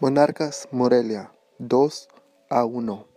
Monarcas Morelia 2 a 1.